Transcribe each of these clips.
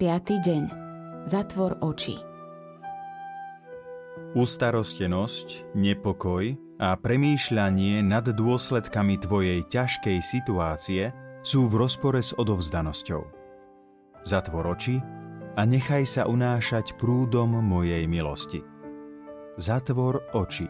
deň. Zatvor oči. Ustarostenosť, nepokoj a premýšľanie nad dôsledkami tvojej ťažkej situácie sú v rozpore s odovzdanosťou. Zatvor oči a nechaj sa unášať prúdom mojej milosti. Zatvor oči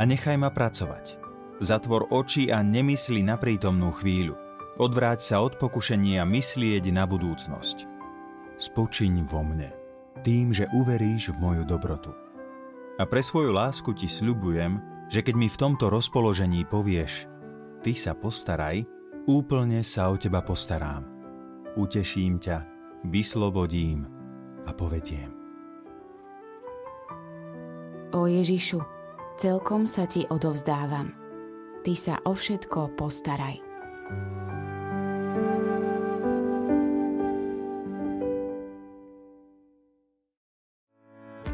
a nechaj ma pracovať. Zatvor oči a nemysli na prítomnú chvíľu. Odvráť sa od pokušenia myslieť na budúcnosť. Spočiň vo mne, tým, že uveríš v moju dobrotu. A pre svoju lásku ti sľubujem, že keď mi v tomto rozpoložení povieš, ty sa postaraj, úplne sa o teba postarám. Uteším ťa, vyslobodím a povediem. O Ježišu, celkom sa ti odovzdávam. Ty sa o všetko postaraj.